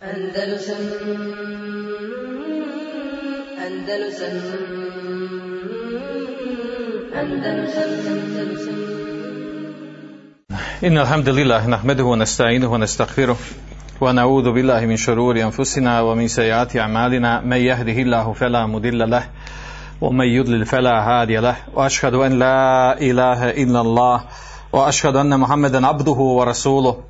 Andalusam Andalusam Andalusam Andalusam إن الحمد لله نحمده ونستعينه ونستغفره ونعوذ بالله من شرور أنفسنا ومن سيئات أعمالنا. من يهده الله فلا مضل له ومن يضلل فلا هادي له. وأشهد أن لا إله إلا الله وأشهد أن محمدا عبده ورسوله.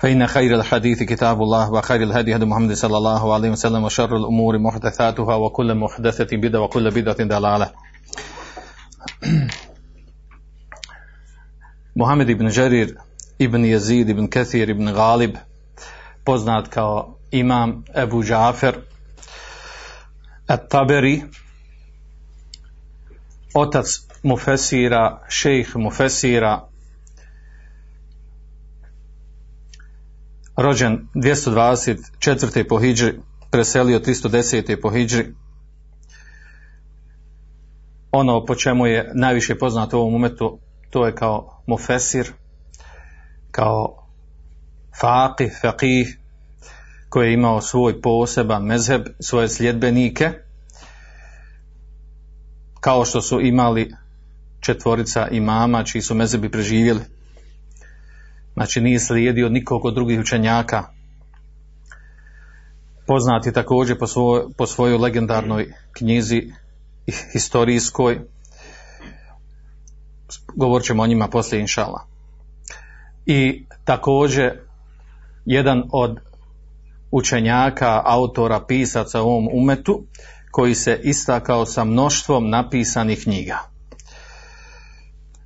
فإن خير الحديث كتاب الله وخير الهدي هدي محمد صلى الله عليه وسلم وشر الأمور محدثاتها وكل محدثة بدعة وكل بدعة ضلالة. محمد بن جرير ابن يزيد بن كثير بن غالب بوزنات كا إمام أبو جعفر At-Taberi otac شيخ šejh rođen 224. po Hidži, preselio 310. po Hidži. Ono po čemu je najviše poznato u ovom umetu, to je kao Mufesir, kao faqih, faqih, koji je imao svoj poseban mezheb, svoje sljedbenike, kao što su imali četvorica imama čiji su mezebi preživjeli. Znači nije slijedio nikog od drugih učenjaka. Poznat je također po, svoj, po svojoj legendarnoj knjizi historijskoj. Govorit ćemo o njima poslije inšala. I također jedan od učenjaka, autora, pisaca u ovom umetu koji se istakao sa mnoštvom napisanih knjiga.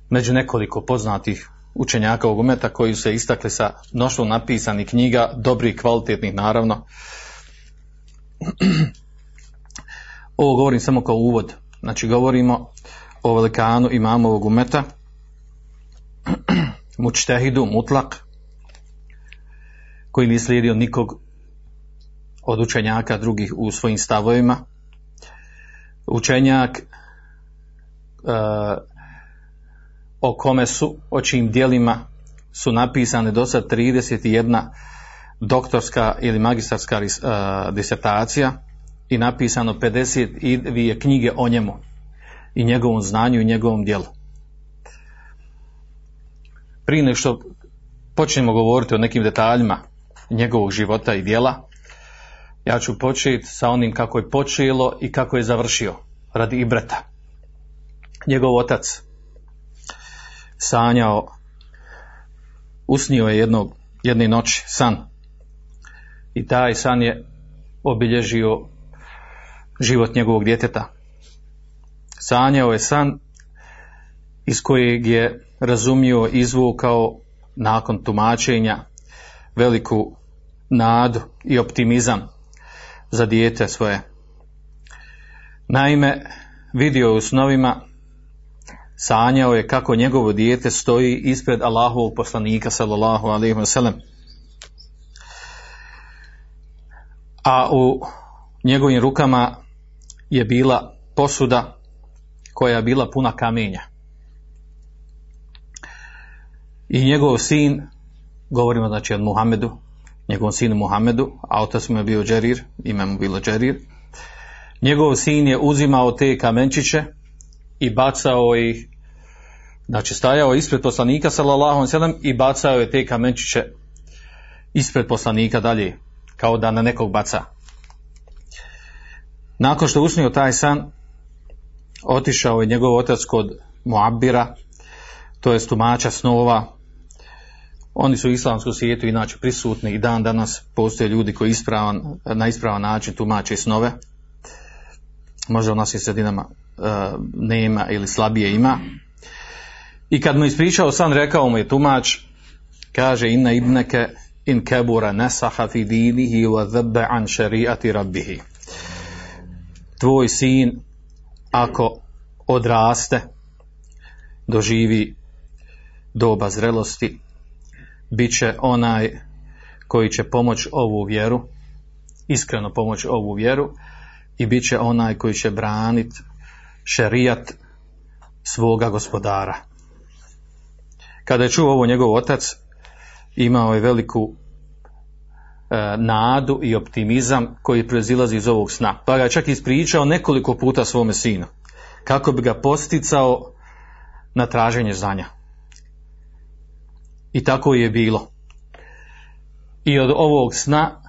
Među nekoliko poznatih učenjaka ovog umeta koji su se istakli sa mnoštvom napisanih knjiga, dobrih, kvalitetnih naravno. Ovo govorim samo kao uvod. Znači govorimo o velikanu imamo ovog umeta, mučtehidu, mutlak, koji nije slijedio nikog od učenjaka drugih u svojim stavovima. Učenjak uh, o kome su, o čijim dijelima su napisane do sad 31 doktorska ili magistarska uh, disertacija i napisano 52 knjige o njemu i njegovom znanju i njegovom dijelu. Prije nego što počnemo govoriti o nekim detaljima njegovog života i dijela, ja ću početi sa onim kako je počelo i kako je završio radi Ibreta. Njegov otac sanjao, usnio je jednog, jedne noći san i taj san je obilježio život njegovog djeteta. Sanjao je san iz kojeg je razumio, izvukao nakon tumačenja veliku nadu i optimizam za dijete svoje. Naime, vidio je u snovima, sanjao je kako njegovo dijete stoji ispred Allahovog poslanika sallallahu alaihi wasallam. A u njegovim rukama je bila posuda koja je bila puna kamenja. I njegov sin, govorimo znači od Muhammedu, njegovom sinu Muhammedu, a otac mu je bio Džerir, ime mu bilo Džerir. Njegov sin je uzimao te kamenčiće i bacao ih, znači stajao ispred poslanika sallallahu alejhi i bacao je te kamenčiće ispred poslanika dalje, kao da na nekog baca. Nakon što usnio taj san, otišao je njegov otac kod Muabira, to je tumača snova, oni su u islamskom svijetu inače prisutni i dan danas postoje ljudi koji ispravan, na ispravan način tumače snove. Možda u našim sredinama nema ili slabije ima. I kad mu ispričao san, rekao mu je tumač, kaže inna ibneke in kebura nesaha fi dinihi wa dhebe an šariati rabbihi. Tvoj sin, ako odraste, doživi doba zrelosti, bit će onaj koji će pomoći ovu vjeru, iskreno pomoći ovu vjeru i bit će onaj koji će braniti šerijat svoga gospodara. Kada je čuo ovo njegov otac, imao je veliku e, nadu i optimizam koji proizilazi iz ovog sna. Pa ga čak ispričao nekoliko puta svome sinu. Kako bi ga posticao na traženje znanja. I tako je bilo. I od ovog sna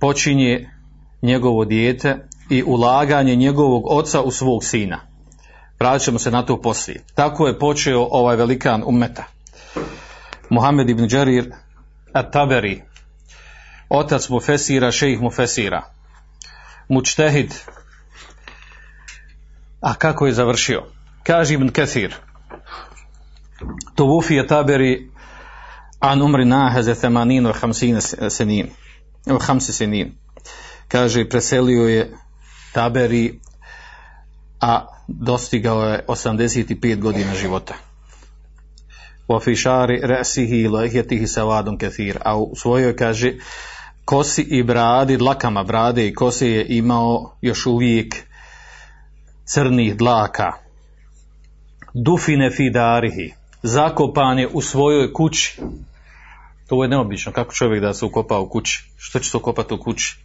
počinje njegovo dijete i ulaganje njegovog oca u svog sina. Vratit ćemo se na to poslije. Tako je počeo ovaj velikan umeta. Muhammed ibn Đarir at-Taberi, otac Mufesira, šejih Mufesira, mučtehid. A kako je završio? Kaže ibn Kathir, Tuvufi je Taberi an umri naheze senin, hamsi senin. Kaže, preselio je Taberi, a dostigao je 85 godina života. U fišari resihi i lehjetihi savadom kethir. A u svojoj kaže kosi i bradi, dlakama brade i kosi je imao još uvijek crnih dlaka. Dufine fidarihi. Zakopan je u svojoj kući. To je neobično. Kako čovjek da se ukopa u kući? Što će se ukopati u kući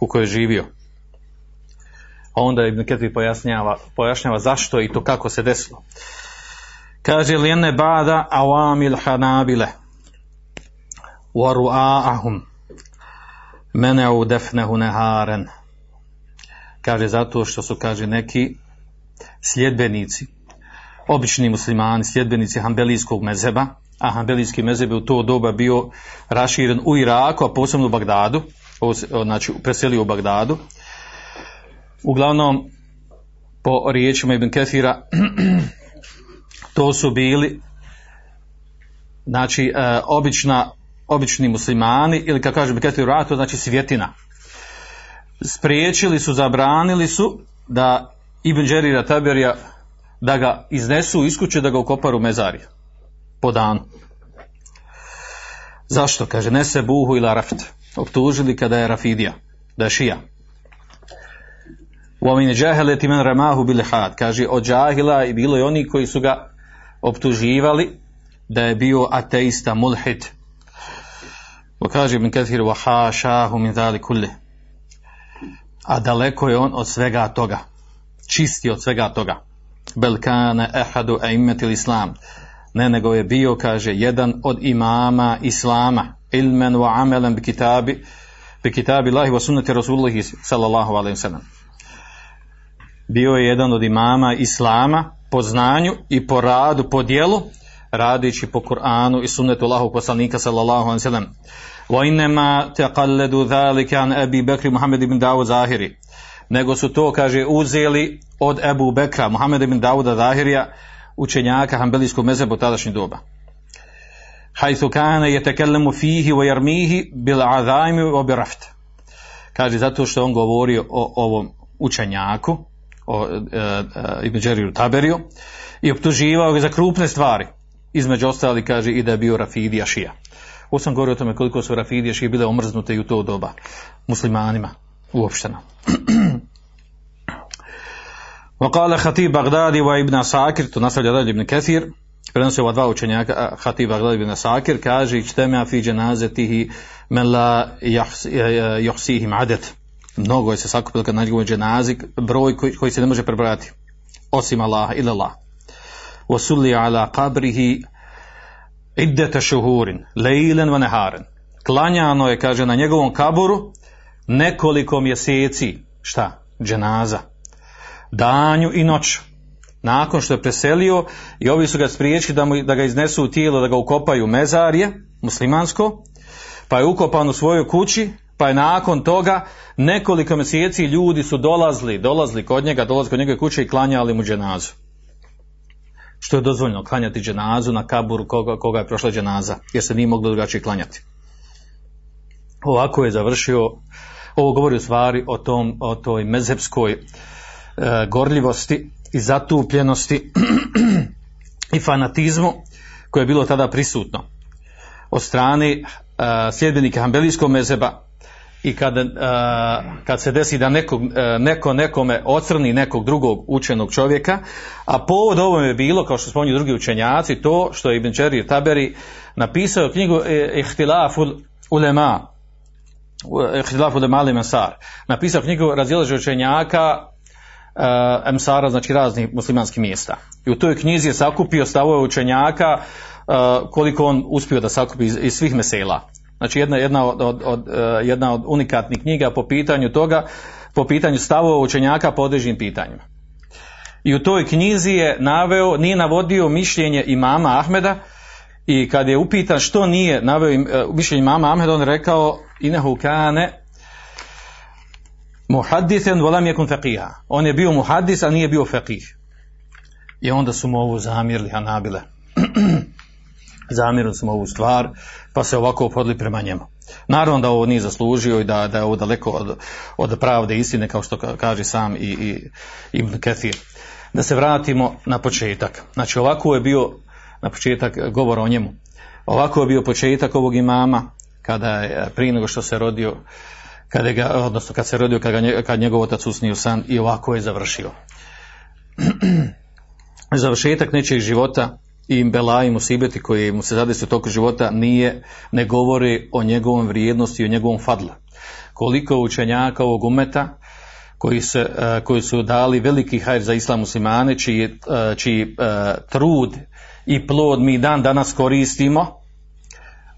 u kojoj je živio? A onda Ibn Ketvi pojašnjava, pojašnjava zašto i to kako se desilo. Kaže li ene bada awamil hanabile wa meneu defnehu neharen. Kaže zato što su, kaže, neki sljedbenici, obični muslimani, sljedbenici hambelijskog mezeba, a hambelijski mezeb je u to doba bio raširen u Iraku, a posebno u Bagdadu, znači preselio u Bagdadu. Uglavnom, po riječima Ibn Kefira, to su bili znači e, obična, obični muslimani ili kako kaže Ibn ratu, znači svjetina. Spriječili su, zabranili su da Ibn Đerira Taberija da ga iznesu iz kuće da ga ukoparu u mezariju po danu. Zašto? Kaže, ne se buhu ili raft. Optužili kada je rafidija, da je šija. Džaheleti men ramahu bile had. Kaže, od džahila i bilo i oni koji su ga optuživali da je bio ateista, mulhid. Wa kaže Ibn Kathir, wa hašahu min zali. A daleko je on od svega toga. Čisti od svega toga. Belkane ehadu aimetil islam. Ne, nego je bio, kaže, jedan od imama islama. Ilmen wa amelen bi kitabi bi kitabi Allahi wa sunnati Rasulullahi sallallahu alaihi sallam. Bio je jedan od imama islama po znanju i po radu, po dijelu, radići po Kur'anu i sunnetu Allahu poslanika sallallahu alaihi sallam. Wa innema teqalledu dhalika an Abi Bekri Muhammed ibn Dawud Zahiri. Nego su to, kaže, uzeli od Ebu Bekra, Muhammed ibn Dawuda Zahirija, učenjaka Hanbelijskog mezebu tadašnjeg doba. Hajthu kane je tekellemu fihi wa jarmihi bil azajmi wa biraft. Kaže, zato što on govorio o ovom učenjaku, o e, e, Ibn Đeriru Taberiju, i optuživao ga za krupne stvari. Između ostali, kaže, i da je bio Rafidija šija. Ovo sam govorio o tome koliko su Rafidije šije bile omrznute i u to doba muslimanima uopšteno. وقال خطيب بغدادي وابن عساكر to nastavlja dalje Ibn Kathir prenosi ova dva učenjaka Hatib Bagdadi ibn Asakir kaže ičtema fi dženazetihi men la johsihim adet mnogo je se sakupilo kad nađemo dženazi, broj koji, koji, se ne može prebrojati, osim Allaha ili Allah. Osulli ala kabrihi iddete šuhurin, leilen vaneharen. Klanjano je, kaže, na njegovom kaburu nekoliko mjeseci, šta, dženaza, danju i noću nakon što je preselio i ovi su ga spriječili da, mu, da ga iznesu u tijelo, da ga ukopaju mezarje muslimansko, pa je ukopan u svojoj kući pa je nakon toga nekoliko mjeseci ljudi su dolazili, dolazili kod njega, dolazili kod njegove kuće i klanjali mu dženazu. Što je dozvoljeno, klanjati dženazu na kaburu koga, koga je prošla dženaza, jer se nije moglo drugačije klanjati. Ovako je završio, ovo govori u stvari o, tom, o toj mezepskoj E, gorljivosti i zatupljenosti i fanatizmu koje je bilo tada prisutno od strane uh, sljedbenika Hanbelijskog mezeba i kad, uh, kad se desi da nekog, uh, neko nekome ocrni nekog drugog učenog čovjeka, a povod ovome je bilo, kao što spominju drugi učenjaci, to što je Ibn Čerir Taberi napisao knjigu Ihtilaful Ulema, Ihtilaful Ulema al Masar, napisao knjigu razilaže učenjaka Emsara, znači raznih muslimanskih mjesta. I u toj knjizi je sakupio stavove učenjaka koliko on uspio da sakupi iz svih mesela. Znači jedna, jedna, od, od, od, uh, jedna od unikatnih knjiga po pitanju toga, po pitanju stavova učenjaka po određenim pitanjima. I u toj knjizi je naveo, nije navodio mišljenje imama Ahmeda i kad je upitan što nije naveo uh, mišljenje imama Ahmeda, on je rekao inahu kane muhaddisen volam jekun faqiha. On je bio muhaddis, a nije bio faqih. I onda su mu ovu zamirli Hanabile. zamirili smo ovu stvar, pa se ovako opodili prema njemu. Naravno da ovo nije zaslužio i da, da je ovo daleko od, od pravde istine, kao što kaže sam i, i Ibn Kathir. Da se vratimo na početak. Znači ovako je bio na početak govor o njemu. Ovako je bio početak ovog imama, kada je prije nego što se rodio, kada ga, odnosno kad se rodio, kad, ga, kad njegov otac usnio san i ovako je završio. Završetak nečeg života i bela i musibeti koji mu se zadesi toku života nije, ne govori o njegovom vrijednosti i o njegovom fadlu. Koliko učenjaka ovog umeta koji, se, koji su dali veliki hajr za islam muslimane, čiji, čiji trud i plod mi dan danas koristimo,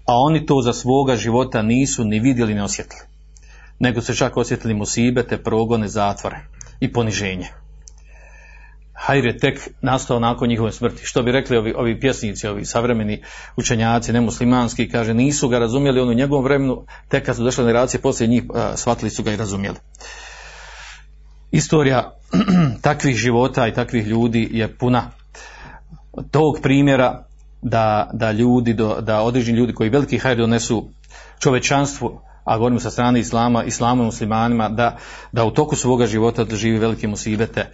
a oni to za svoga života nisu ni vidjeli ni osjetili. Nego su čak osjetili musibete, progone, zatvore i poniženje hajr je tek nastao nakon njihove smrti. Što bi rekli ovi, ovi pjesnici, ovi savremeni učenjaci, nemuslimanski, kaže, nisu ga razumjeli on u njegovom vremenu, tek kad su došle generacije poslije njih, a, shvatili su ga i razumjeli. Istorija takvih života i takvih ljudi je puna tog primjera da, da ljudi, da određeni ljudi koji veliki hajr donesu čovečanstvu, a govorimo sa strane islama, islamu muslimanima, da, da u toku svoga života doživi velike musibete,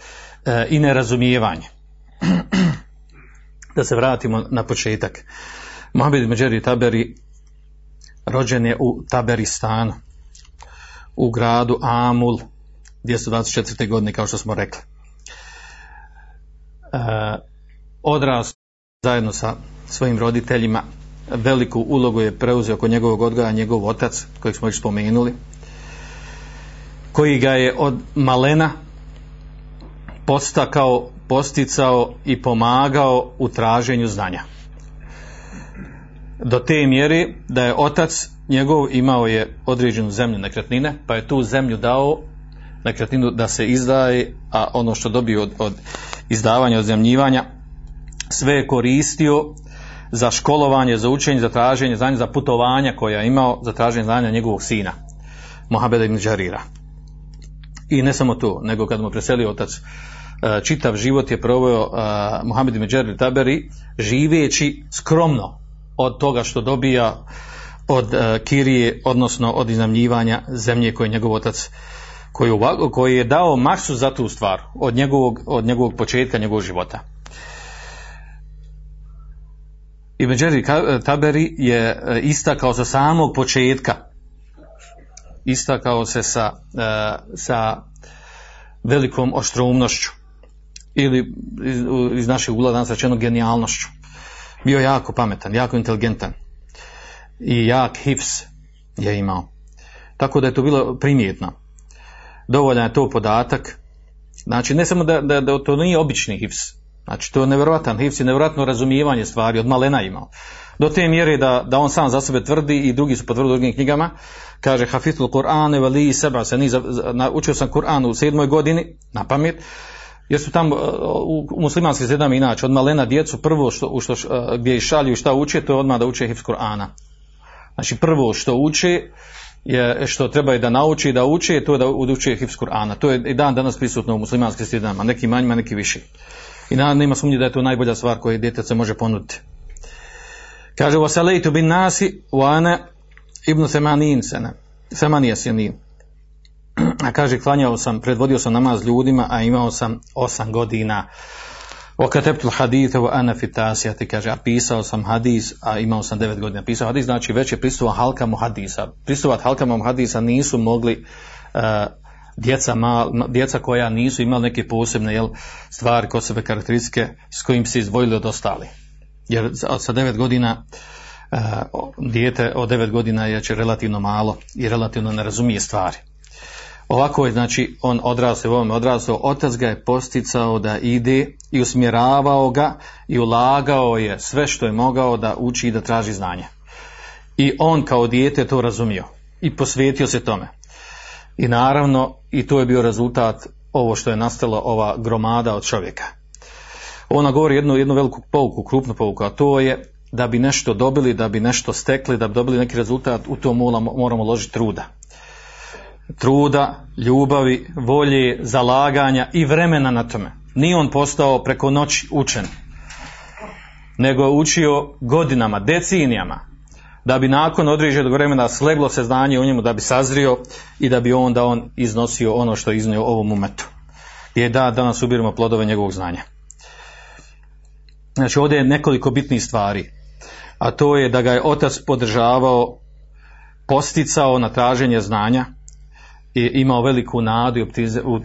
i nerazumijevanje. da se vratimo na početak. Mohamed Međeri Taberi rođen je u Taberistanu, u gradu Amul, 224. godine, kao što smo rekli. E, odrast zajedno sa svojim roditeljima, veliku ulogu je preuzeo oko njegovog odgoja njegov otac, kojeg smo već spomenuli, koji ga je od malena postakao, posticao i pomagao u traženju znanja. Do te mjere da je otac njegov imao je određenu zemlju nekretnine, pa je tu zemlju dao nekretninu da se izdaje, a ono što dobio od, od izdavanja, od zemljivanja, sve je koristio za školovanje, za učenje, za traženje znanja, za putovanja koja je imao, za traženje znanja njegovog sina, Mohameda ibn Đarira. I ne samo to, nego kad mu preselio otac čitav život je proveo uh, Muhammed Međer Taberi živeći skromno od toga što dobija od uh, Kirije, odnosno od iznamljivanja zemlje koje je njegov otac koji, je dao maksu za tu stvar od njegovog, od njegovog početka njegovog života. I Međeri Taberi je istakao sa samog početka istakao se sa, sa velikom oštrumnošću ili iz, iz našeg ugla danas rečeno genijalnošću. Bio jako pametan, jako inteligentan i jak hifs je imao. Tako da je to bilo primjetno. Dovoljan je to podatak. Znači, ne samo da, da, da to nije obični hifs. Znači, to je nevjerojatan hifs i nevjerojatno razumijevanje stvari, od malena imao. Do te mjere da, da on sam za sebe tvrdi i drugi su potvrdili u drugim knjigama, kaže Hafithul Kur'an, veli seba se ni učio sam Kur'an u sedmoj godini, na pamet, jer su tamo u, u muslimanskim zredama inače od malena djecu prvo što, što, gdje ih šalju šta uče to je odmah da uče hifz Kur'ana. Znači prvo što uče je što treba je da nauči da uče to je da uče hifz Kur'ana. To je i dan danas prisutno u muslimanskim zredama neki manjima neki više i na, nema sumnje da je to najbolja stvar koju djetec se može ponuditi. Kaže wasalaitu bin nasi ana ibn thamanin sana thamanija sinin a kaže klanjao sam, predvodio sam namaz ljudima, a imao sam osam godina. Okateptul haditha wa ana fitasijati, kaže, a pisao sam hadis, a imao sam devet godina. Pisao hadis, znači već je pristupao halkama hadisa. Pristupati halkama hadisa nisu mogli uh, djeca, mal, djeca koja nisu imali neke posebne jel, stvari kod sebe karakteristike s kojim se izdvojili od ostali. Jer sa devet godina uh, dijete od devet godina je će relativno malo i relativno ne razumije stvari. Ovako je, znači, on odrastao, ovome odrastao, otac ga je posticao da ide i usmjeravao ga i ulagao je sve što je mogao da uči i da traži znanje. I on kao dijete to razumio i posvetio se tome. I naravno, i to je bio rezultat ovo što je nastalo, ova gromada od čovjeka. Ona govori jednu, jednu veliku pouku, krupnu pouku, a to je da bi nešto dobili, da bi nešto stekli, da bi dobili neki rezultat, u to moramo, moramo ložiti truda truda, ljubavi, volje, zalaganja i vremena na tome. Nije on postao preko noći učen, nego je učio godinama, decenijama, da bi nakon određenog vremena sleglo se znanje u njemu, da bi sazrio i da bi onda on iznosio ono što je iznio ovom umetu. Je da danas ubiramo plodove njegovog znanja. Znači ovdje je nekoliko bitnih stvari, a to je da ga je otac podržavao, posticao na traženje znanja, i imao veliku nadu i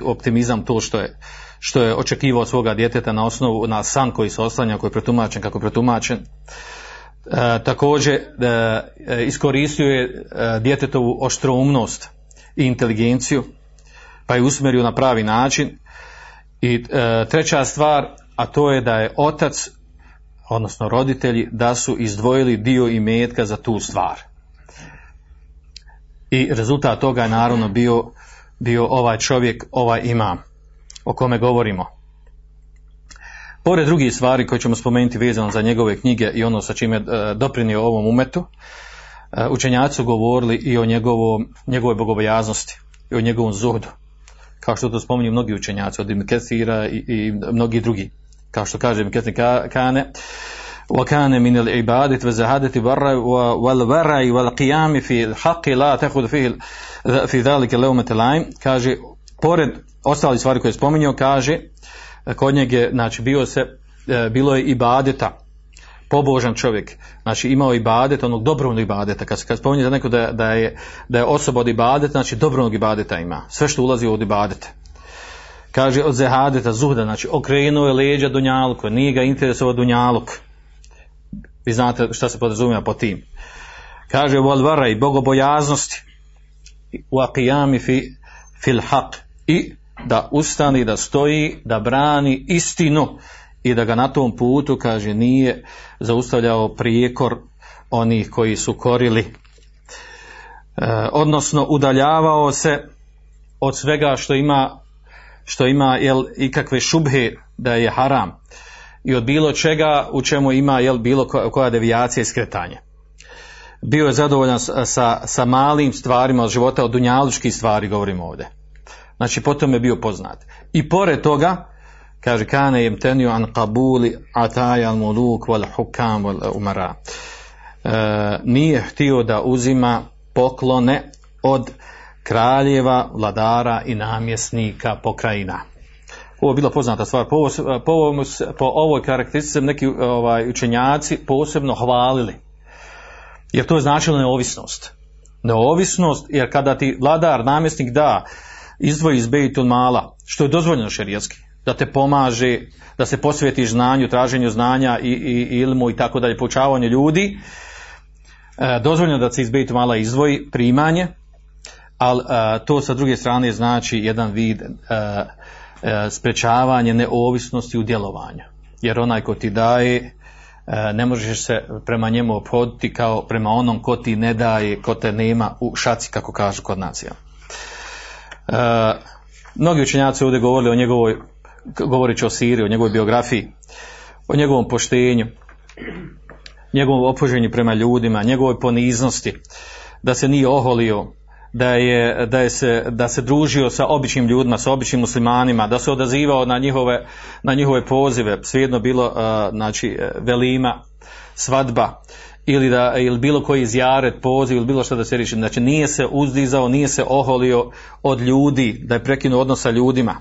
optimizam to što je, što je očekivao svoga djeteta na osnovu, na san koji se oslanja, koji je pretumačen kako je pretumačen. E, također e, iskoristio je e, djetetovu oštroumnost i inteligenciju, pa je usmjerio na pravi način. I e, treća stvar, a to je da je otac, odnosno roditelji, da su izdvojili dio imetka za tu stvar i rezultat toga je naravno bio, bio ovaj čovjek, ovaj imam o kome govorimo. Pored drugih stvari koje ćemo spomenuti vezano za njegove knjige i ono sa čime e, doprinio ovom umetu, e, učenjaci su govorili i o njegovom, njegovoj bogobojaznosti i o njegovom zuhdu. Kao što to spominju mnogi učenjaci od Imkesira i, i mnogi drugi. Kao što kaže Imkesir Kane, وكان من العبادة والزهادة والورع والقيام في الحق لا تأخذ فيه في ذلك لومة العين kaže pored ostali stvari koje je spominjao kaže kod njega znači bio se bilo je ibadeta pobožan čovjek znači imao ibadet onog dobrovnog ibadeta kad se kad spominje da neko da, da, je, da je osoba od ibadeta znači dobrovnog ibadeta ima sve što ulazi od ibadeta kaže od zehadeta zuhda znači okrenuo je leđa dunjalku nije ga interesovao dunjaluk vi znate šta se podrazumija po tim. Kaže u alvara i bogobojaznosti u aqiyami fi fil haq i da ustani, da stoji, da brani istinu i da ga na tom putu, kaže, nije zaustavljao prijekor onih koji su korili. E, odnosno, udaljavao se od svega što ima što ima jel, ikakve šubhe da je haram i od bilo čega u čemu ima jel, bilo koja devijacija i skretanje. Bio je zadovoljan sa, sa malim stvarima od života, od dunjalučkih stvari govorimo ovdje. Znači potom je bio poznat. I pored toga, kaže kane jem tenio an kabuli ataja al muluk wal hukam wal umara. E, nije htio da uzima poklone od kraljeva, vladara i namjesnika pokrajina ovo je bila poznata stvar, po, po, po ovoj karakteristici neki ovaj, učenjaci posebno hvalili. Jer to je značilo neovisnost. Neovisnost, jer kada ti vladar, namjesnik da izdvoji iz Bejtul mala, što je dozvoljeno šerijatski, da te pomaže, da se posvetiš znanju, traženju znanja i, i ilmu i tako dalje, poučavanju ljudi, e, dozvoljeno da se iz Bejtul mala izdvoji primanje, ali e, to sa druge strane znači jedan vid e, sprečavanje neovisnosti u djelovanju. Jer onaj ko ti daje, e, ne možeš se prema njemu obhoditi kao prema onom ko ti ne daje, ko te nema u šaci, kako kažu kod nacija. E, mnogi učenjaci ovdje govorili o njegovoj, govorići o Siriji, o njegovoj biografiji, o njegovom poštenju, njegovom opoženju prema ljudima, njegovoj poniznosti, da se nije oholio, da je, da je se, da se družio sa običnim ljudima, sa običnim muslimanima, da se odazivao na njihove, na njihove pozive, svejedno bilo znači velima, svadba ili, da, ili bilo koji zjaret, poziv ili bilo što da se riješi. Znači nije se uzdizao, nije se oholio od ljudi, da je prekinuo odnos sa ljudima.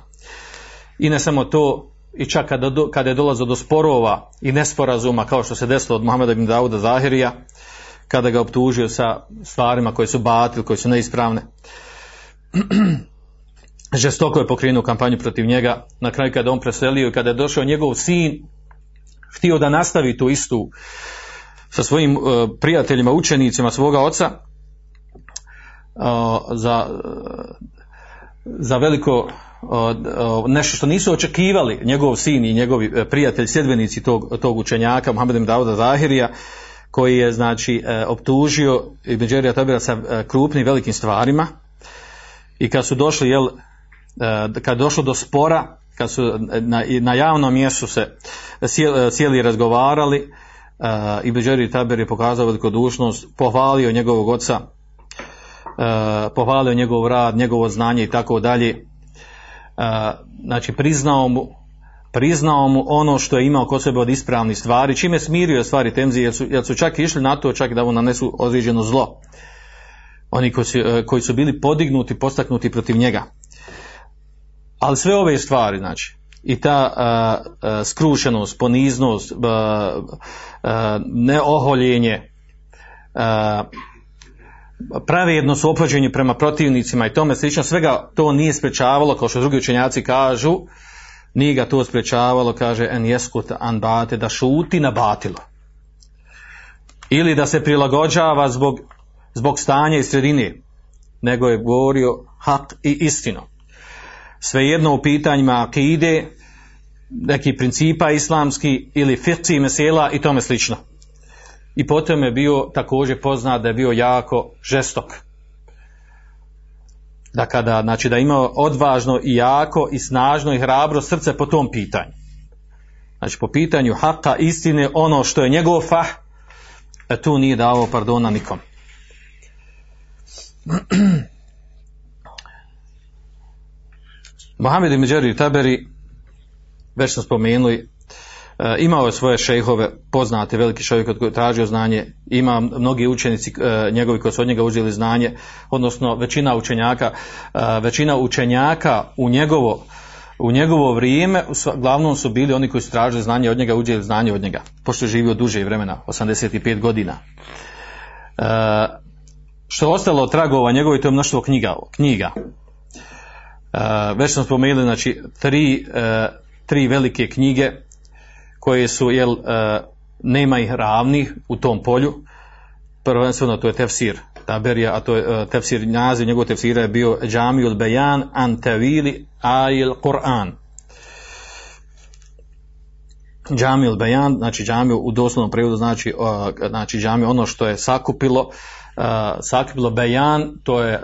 I ne samo to, i čak kada, kada je dolazio do sporova i nesporazuma kao što se desilo od Muhammeda ibn Dauda Zahirija, kada ga optužio sa stvarima koje su batil, koje su neispravne. Žestoko je pokrenuo kampanju protiv njega. Na kraju kada on preselio i kada je došao njegov sin, htio da nastavi tu istu sa svojim uh, prijateljima, učenicima svoga oca uh, za, za veliko uh, nešto što nisu očekivali njegov sin i njegovi prijatelji, sljedbenici tog, tog učenjaka, Muhammed ibn Dauda Zahirija, koji je znači optužio Ibn Đerija Tabira sa krupnim velikim stvarima i kad su došli jel, kad došlo do spora kad su na, na javnom mjestu se sjeli razgovarali uh, Ibn Đeri Taber je pokazao velikodušnost, pohvalio njegovog oca, pohvalio njegov rad, njegovo znanje i tako dalje. Znači priznao mu priznao mu ono što je imao kod sebe od ispravnih stvari, čime smirio stvari tenzije, jer su, jer su čak išli na to čak da mu nanesu određeno zlo. Oni koji su, koji su bili podignuti, postaknuti protiv njega. Ali sve ove stvari, znači, i ta uh, uh, skrušenost, poniznost, uh, neoholjenje, pravedno su prema protivnicima i tome slično, svega to nije sprečavalo, kao što drugi učenjaci kažu, nije ga to sprečavalo, kaže en jeskut an bate, da šuti na batilo. Ili da se prilagođava zbog, zbog stanja i sredine, nego je govorio hak i istino svejedno u pitanjima akide, neki principa islamski ili fiqhi mesela i tome slično. I potom je bio također poznat da je bio jako žestok. Da kada, znači da ima odvažno i jako i snažno i hrabro srce po tom pitanju. Znači po pitanju haka istine ono što je njegov fah, e tu nije dao pardona nikom. Mohamed ibn Taberi, već smo spomenuli, imao je svoje šejhove, poznate, veliki čovjek od koji tražio znanje, ima mnogi učenici e, njegovi koji su od njega uzeli znanje, odnosno većina učenjaka, e, većina učenjaka u njegovo, u njegovo vrijeme, glavnom su bili oni koji su tražili znanje od njega, uđeli znanje od njega, pošto je živio duže vremena, 85 godina. Što je ostalo tragova njegovi, to je mnoštvo knjiga. knjiga. Već smo spomenuli znači tri, tri velike knjige koje su jel uh, nema ih ravnih u tom polju. Prvenstveno to je tefsir Taberija, a to je uh, tefsir naziv njegov tefsira je bio Džamiul Bejan an tevili ajil Kur'an. Džamiul Bejan znači džamiju u doslovnom prevodu znači, uh, znači džamiju ono što je sakupilo sakupilo bejan, to je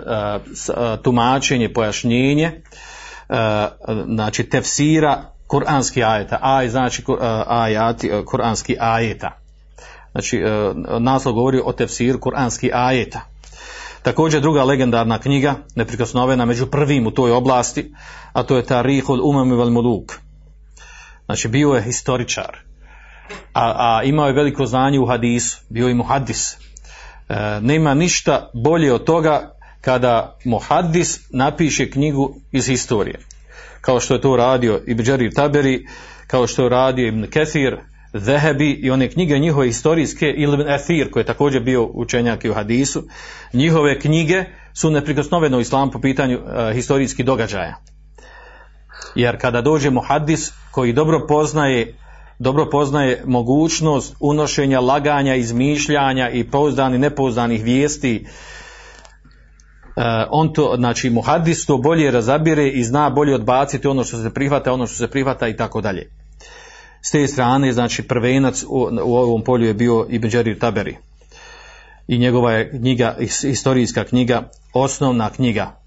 tumačenje, pojašnjenje, znači tefsira kuranski ajeta. Aj znači uh, ajati, uh, kuranski ajeta. Znači uh, naslov govori o tefsiru kuranski ajeta. Također druga legendarna knjiga, neprikosnovena među prvim u toj oblasti, a to je Tarihul Umam vel Muluk. Znači bio je historičar, a, a imao je veliko znanje u hadisu, bio je muhadis, E, nema ništa bolje od toga kada muhaddis napiše knjigu iz historije. Kao što je to radio Ibn Đarir Taberi, kao što je radio Ibn Kethir, Zehebi i one knjige njihove historijske ili Ethir koji je također bio učenjak i u hadisu. Njihove knjige su neprikosnovene u islamu po pitanju uh, historijskih događaja. Jer kada dođe muhaddis koji dobro poznaje dobro poznaje mogućnost unošenja laganja, izmišljanja i pouzdani, nepouzdanih vijesti. Uh, on to, znači muhadis to bolje razabire i zna bolje odbaciti ono što se prihvata, ono što se prihvata i tako dalje. S te strane, znači prvenac u, u ovom polju je bio Ibn Đarir Taberi. I njegova je knjiga, historijska knjiga, osnovna knjiga,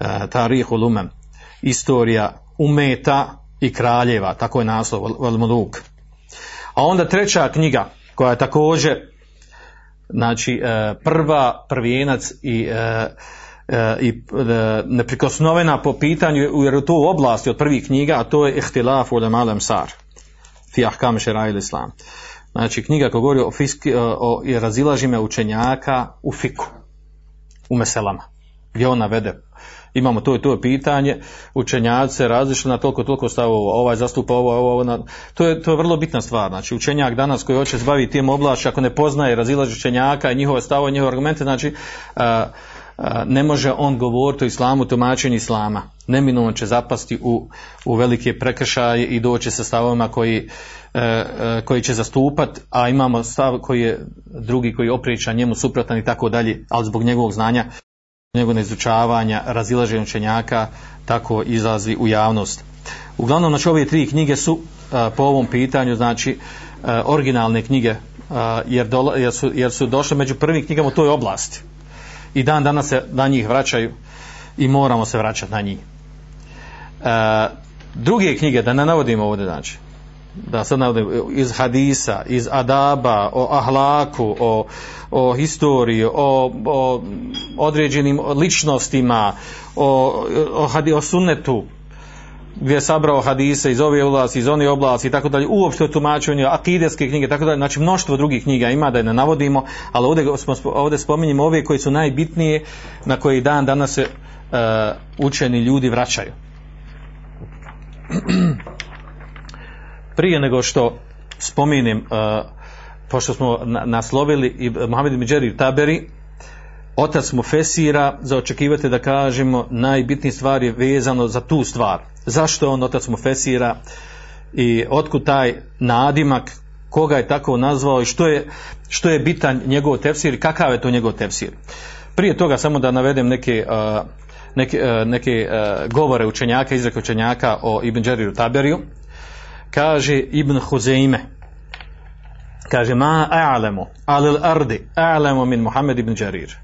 uh, Tarihul Umem, istorija umeta, i kraljeva, tako je naslov Valmuluk. A onda treća knjiga koja je također znači e, prva prvijenac i e, e, i neprikosnovena po pitanju jer u to oblasti od prvih knjiga, a to je Ihtilaf u Malem Sar fi ahkam šerajil islam. Znači, knjiga koja govori o, fiski, o razilažima učenjaka u fiku, u meselama, gdje on navede imamo to i to pitanje, učenjaci se na toliko toliko stavova, ovaj zastupa ovo, ovo, ovo to, je, to je vrlo bitna stvar, znači učenjak danas koji hoće se baviti tim oblašću, ako ne poznaje razilaži učenjaka i njihove stavove, njihove argumente, znači a, ne može on govoriti o islamu, tumačenju islama. Neminovno će zapasti u, u velike prekršaje i doći sa stavovima koji, e, e, koji će zastupat, a imamo stav koji je drugi koji opriča njemu suprotan i tako dalje, ali zbog njegovog znanja njegovog izučavanja, razilaženja učenjaka, tako izlazi u javnost. Uglavnom, znači ove tri knjige su a, po ovom pitanju, znači a, originalne knjige, a, jer, dola, jer, su, jer su došle među prvim knjigama u toj oblasti. I dan danas se na njih vraćaju i moramo se vraćati na njih. druge knjige, da ne navodimo ovdje, znači, da sad navodim, iz hadisa, iz adaba, o ahlaku, o, o historiji, o, o određenim ličnostima, o, o, o sunnetu, gdje je sabrao hadise iz ove oblasti, iz one oblasti i tako dalje, uopšte o tumačenju, akideske knjige, tako dalje, znači mnoštvo drugih knjiga ima da je ne navodimo, ali ovdje, ovdje spominjemo ove koji su najbitnije, na koji dan danas se uh, učeni ljudi vraćaju. prije nego što spomenem uh, pošto smo na, naslovili i Mohamed Međeri Taberi otac mu Fesira za očekivati da kažemo najbitnije stvari vezano za tu stvar. Zašto on otac mu Fesira i otkud taj nadimak koga je tako nazvao i što je, što je bitan njegov tefsir kakav je to njegov tefsir? Prije toga samo da navedem neke neke, neke govore učenjaka, izreke učenjaka o Ibn Đeriru Taberiju. Kaže Ibn Huzeime kaže ma a'lemu alil ardi a'lemu min Muhammed ibn Đarir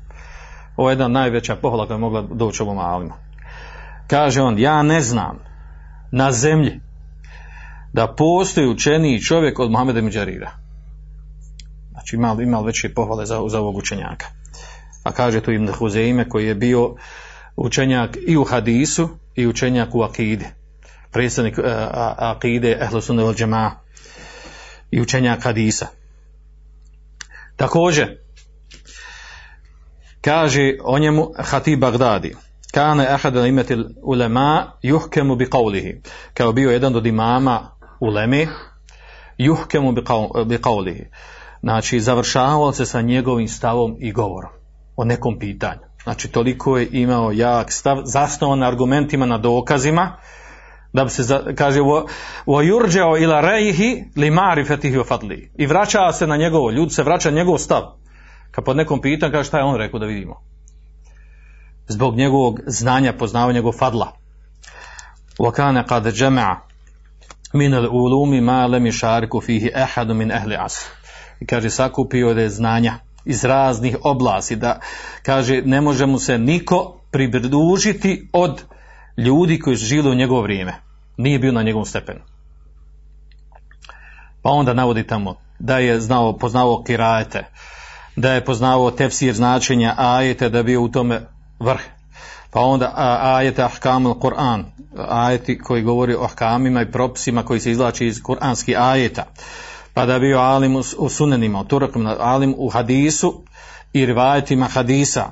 ovo je jedna najveća pohvala koja je mogla doći ovom alima. Kaže on ja ne znam na zemlji da postoji učeniji čovjek od Muhammeda ibn Đarira znači imali, imali veće pohvale za, za ovog učenjaka? A kaže tu Ibn Huzeime koji je bio učenjak i u hadisu i učenjak u akide. Predstavnik uh, akide ehlu sunne vel džema i učenja hadisa. Također kaže o njemu Hatib Bagdadi kane ahad imati ulema yuhkemu bi kao bio jedan od imama uleme yuhkemu bi qawlihi. Znači završavao se sa njegovim stavom i govorom o nekom pitanju. Znači toliko je imao jak stav zasnovan na argumentima na dokazima da bi se za, kaže wa yurja'u ila rayhi li ma'rifatihi wa fadli i vraća se na njegovo ljud se vraća na njegov stav kad pod nekom pitan kaže šta je on rekao da vidimo zbog njegovog znanja poznavanja njegovog fadla qad jama'a min al-ulumi ma lam yashariku fihi ahad min ahli asr i kaže sakupio je znanja iz raznih oblasti da kaže ne može mu se niko pridružiti od ljudi koji su žili u njegovo vrijeme. Nije bio na njegovom stepenu. Pa onda navodi tamo da je znao, poznao kirajete, da je poznao tefsir značenja ajete, da bio u tome vrh. Pa onda ajete ahkamul Kur'an, ajeti koji govori o ahkamima i propisima koji se izlači iz kuranskih ajeta. Pa da je bio alim u, sunenima, u turakom, alim u hadisu i rivajetima hadisa,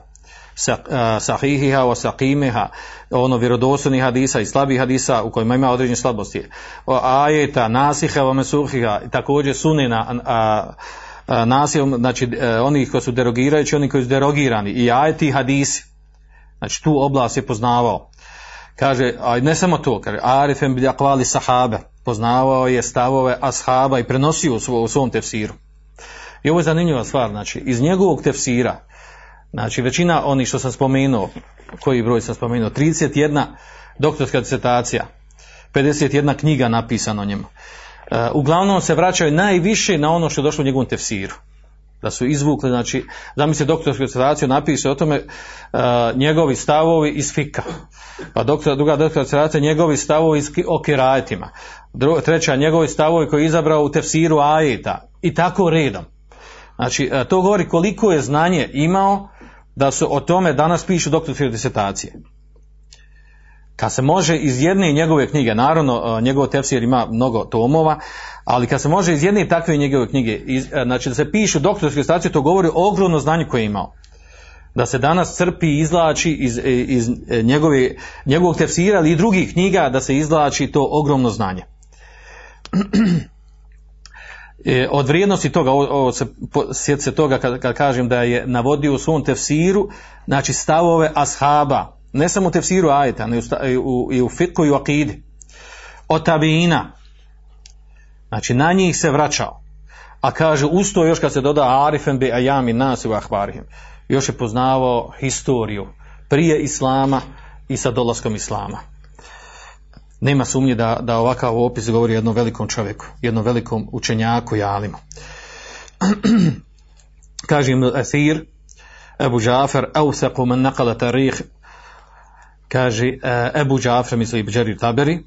sahihiha wa saqimiha ono vjerodostojnih hadisa i slabih hadisa u kojima ima određene slabosti ajeta nasiha wa mesuhiha također sunena a, a, nasih znači e, oni koji su derogirajući oni koji su derogirani. I ajeti hadisi. Znači tu oblast je poznavao. Kaže a ne samo to kaže arifem bil aqwali sahabe. Poznavao je stavove ashaba i prenosio u, svo, u svom tefsiru. I ovo je zanimljiva stvar znači iz njegovog tefsira Znači većina oni što sam spomenuo, koji broj sam spomenuo, 31 doktorska disertacija, 51 knjiga napisano o njemu. Uh, uglavnom se vraćaju najviše na ono što je došlo u njegovom tefsiru. Da su izvukli, znači, zamislite doktorsku disertaciju, napiše o tome uh, njegovi stavovi iz fika. Pa doktor, druga doktorska disertacija, njegovi stavovi iz, o kirajetima. Druga, treća, njegovi stavovi koji je izabrao u tefsiru ajeta. I tako redom. Znači, uh, to govori koliko je znanje imao da su o tome danas pišu doktorske disertacije. Kad se može iz jedne njegove knjige, naravno njegov tefsir ima mnogo tomova, ali kad se može iz jedne takve njegove knjige, iz, znači da se pišu doktorske stacije, to govori o ogromno znanju koje je imao. Da se danas crpi i izlači iz, iz njegove, njegovog tefsira ali i drugih knjiga da se izlači to ogromno znanje. Od vrijednosti toga, ovo se, sjeti se toga kad, kad kažem da je navodio u svom tefsiru, znači stavove ashaba, ne samo u tefsiru ajeta, ne u, i u fitku i u akidi, od tabina, znači na njih se vraćao. A kaže, usto još kad se doda arifen bi ajami nas u ahvarihim, još je poznavao historiju prije islama i sa dolaskom islama. Nema sumnje da, da ovakav opis govori jednom velikom čovjeku, jednom velikom učenjaku i alimu. Kaže im Athir, Ebu Džafer, Euseku men nakala tarih, kaže Ebu Džafer, misli Ibđeri Taberi,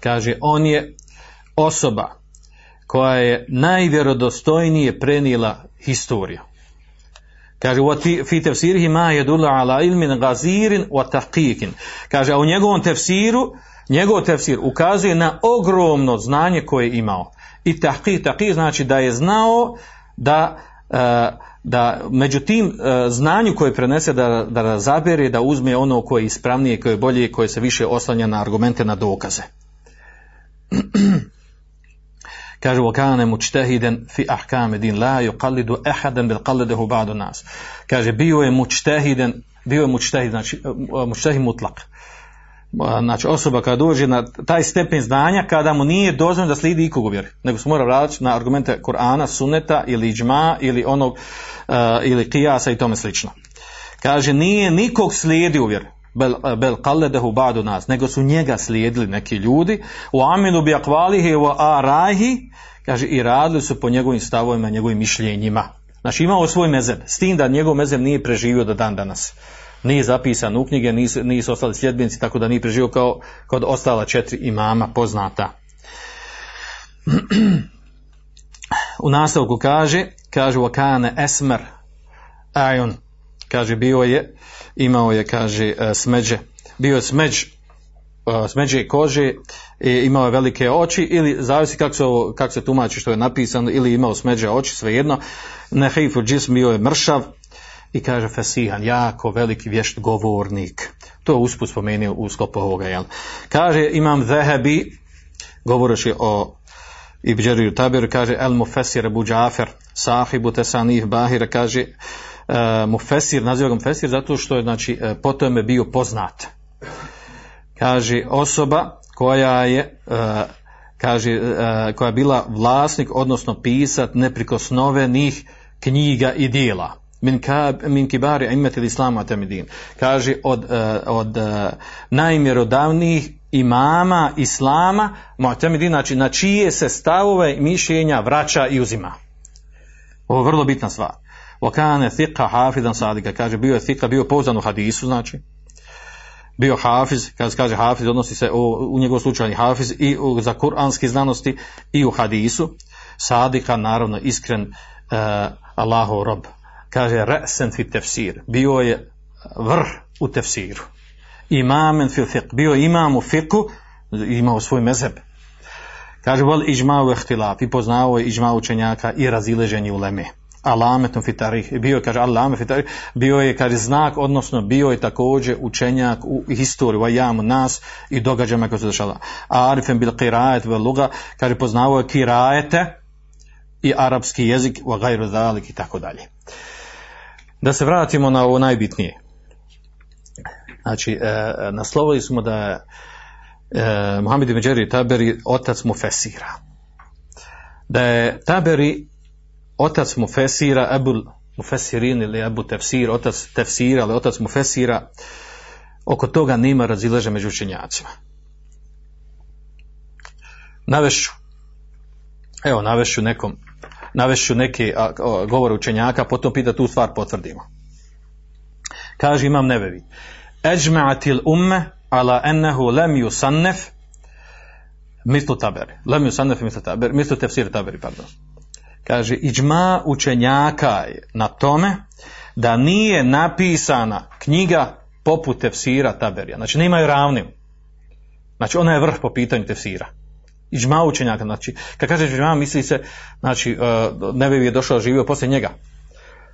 kaže on je osoba koja je najvjerodostojnije prenijela historiju. Kaže, fi tefsirihi ma jedula ala ilmin gazirin wa tahqiqin. Kaže, a u njegovom tefsiru, njegov tefsir ukazuje na ogromno znanje koje je imao. I tahqiq, tahqiq znači da je znao da, da među tim znanju koje prenese da, da razabere, da uzme ono koje je ispravnije, koje je bolje, koje se više oslanja na argumente, na dokaze. Kaže, وَكَانَ مُجْتَهِدًا fi ahkam din la yuqallidu ahadan bil qallidahu ba'du nas. Kaže, bio je mučtehiden, bio je mučtehid, znači mučtehid mutlak. Znači osoba kada dođe na taj stepen znanja kada mu nije dozvoljeno da slijedi ikog vjeri, nego se mora raditi na argumente Kur'ana, Suneta ili Iđma ili onog uh, ili Kijasa i tome slično. Kaže, nije nikog slijedi u bel, bel kalledehu badu nas, nego su njega slijedili neki ljudi, u aminu bi akvalihi u arahi, kaže, i radili su po njegovim stavovima, njegovim mišljenjima. Znači imao svoj mezeb, s tim da njegov mezeb nije preživio do dan danas. Nije zapisan u knjige, nisu, nisu ostali sljedbenici, tako da nije preživio kao kod ostala četiri imama poznata. u nastavku kaže, kaže, wakane esmer ajon, kaže, bio je, imao je, kaže, smeđe, bio je smeđ, smeđe kože, imao je velike oči, ili zavisi kako se, kako se tumači što je napisano, ili imao smeđe oči, svejedno, nehejfu džism bio je mršav, i kaže Fesihan, jako veliki vješt govornik. To je usput spomenuo u sklopu ovoga. Jel? Kaže imam Zehebi, govoreći o Ibđeriju Tabiru, kaže El Mufesir Abu Džafer, sahibu Tesanif Bahira, kaže uh, Mufesir, naziva ga Mufesir zato što je znači, uh, potom je bio poznat. Kaže osoba koja je uh, kaže, koja je bila vlasnik, odnosno pisat neprikosnovenih knjiga i dijela min, kab, min kibari imati islama temidin. Kaže od, uh, od uh, najmjerodavnijih imama islama, mu'tamidin, znači na čije se stavove i mišljenja vraća i uzima. Ovo je vrlo bitna stvar. Wakane thika hafidan sadika, kaže bio je thika, bio pouzdan u hadisu, znači, bio hafiz, kada se kaže hafiz, odnosi se u, njegov slučaju hafiz i u, za kuranski znanosti i u hadisu, sadika, naravno, iskren uh, Allahov rob, kaže resen fi tefsir, bio je vrh u tefsiru. Imamen fil fiqh, bio imam u fiqhu, imao svoj mezeb. Kaže, vol ižma u ehtilaf, i poznao je ižma učenjaka i razileženje u leme. Alametom fi tarih, bio je, kaže, alame fi tarih, bio je, kaže, znak, odnosno bio je također učenjak u historiju, vajamu nas i događajima koje su dešala. Arifen bil qirajet vel luga, kaže, poznao je kirajete i arapski jezik, wa gajru zalik i tako dalje. Da se vratimo na ovo najbitnije. Znači, e, naslovili smo da e, Muhammed Međeri Taberi otac mu fesira. Da je Taberi otac mu fesira, Ebul Mufesirin ili Ebu Tefsir, otac Tefsira, ali otac mu fesira, oko toga nema razileže među učenjacima. Navešću, evo navešću nekom navešću neke govore učenjaka, potom pita tu stvar potvrdimo. Kaže imam nebevi. Eđma'atil umme ala ennehu lem yusannef mislu taberi. Lem yusannef mislu taberi, mislu tefsir taberi, pardon. Kaže, iđma učenjaka je na tome da nije napisana knjiga poput tefsira taberija. Znači, nemaju ravnim. Znači ona je vrh po pitanju tefsira. Iđma učenjaka, znači, kad kaže iđma, misli se, znači, uh, ne bi je došao živio poslije njega.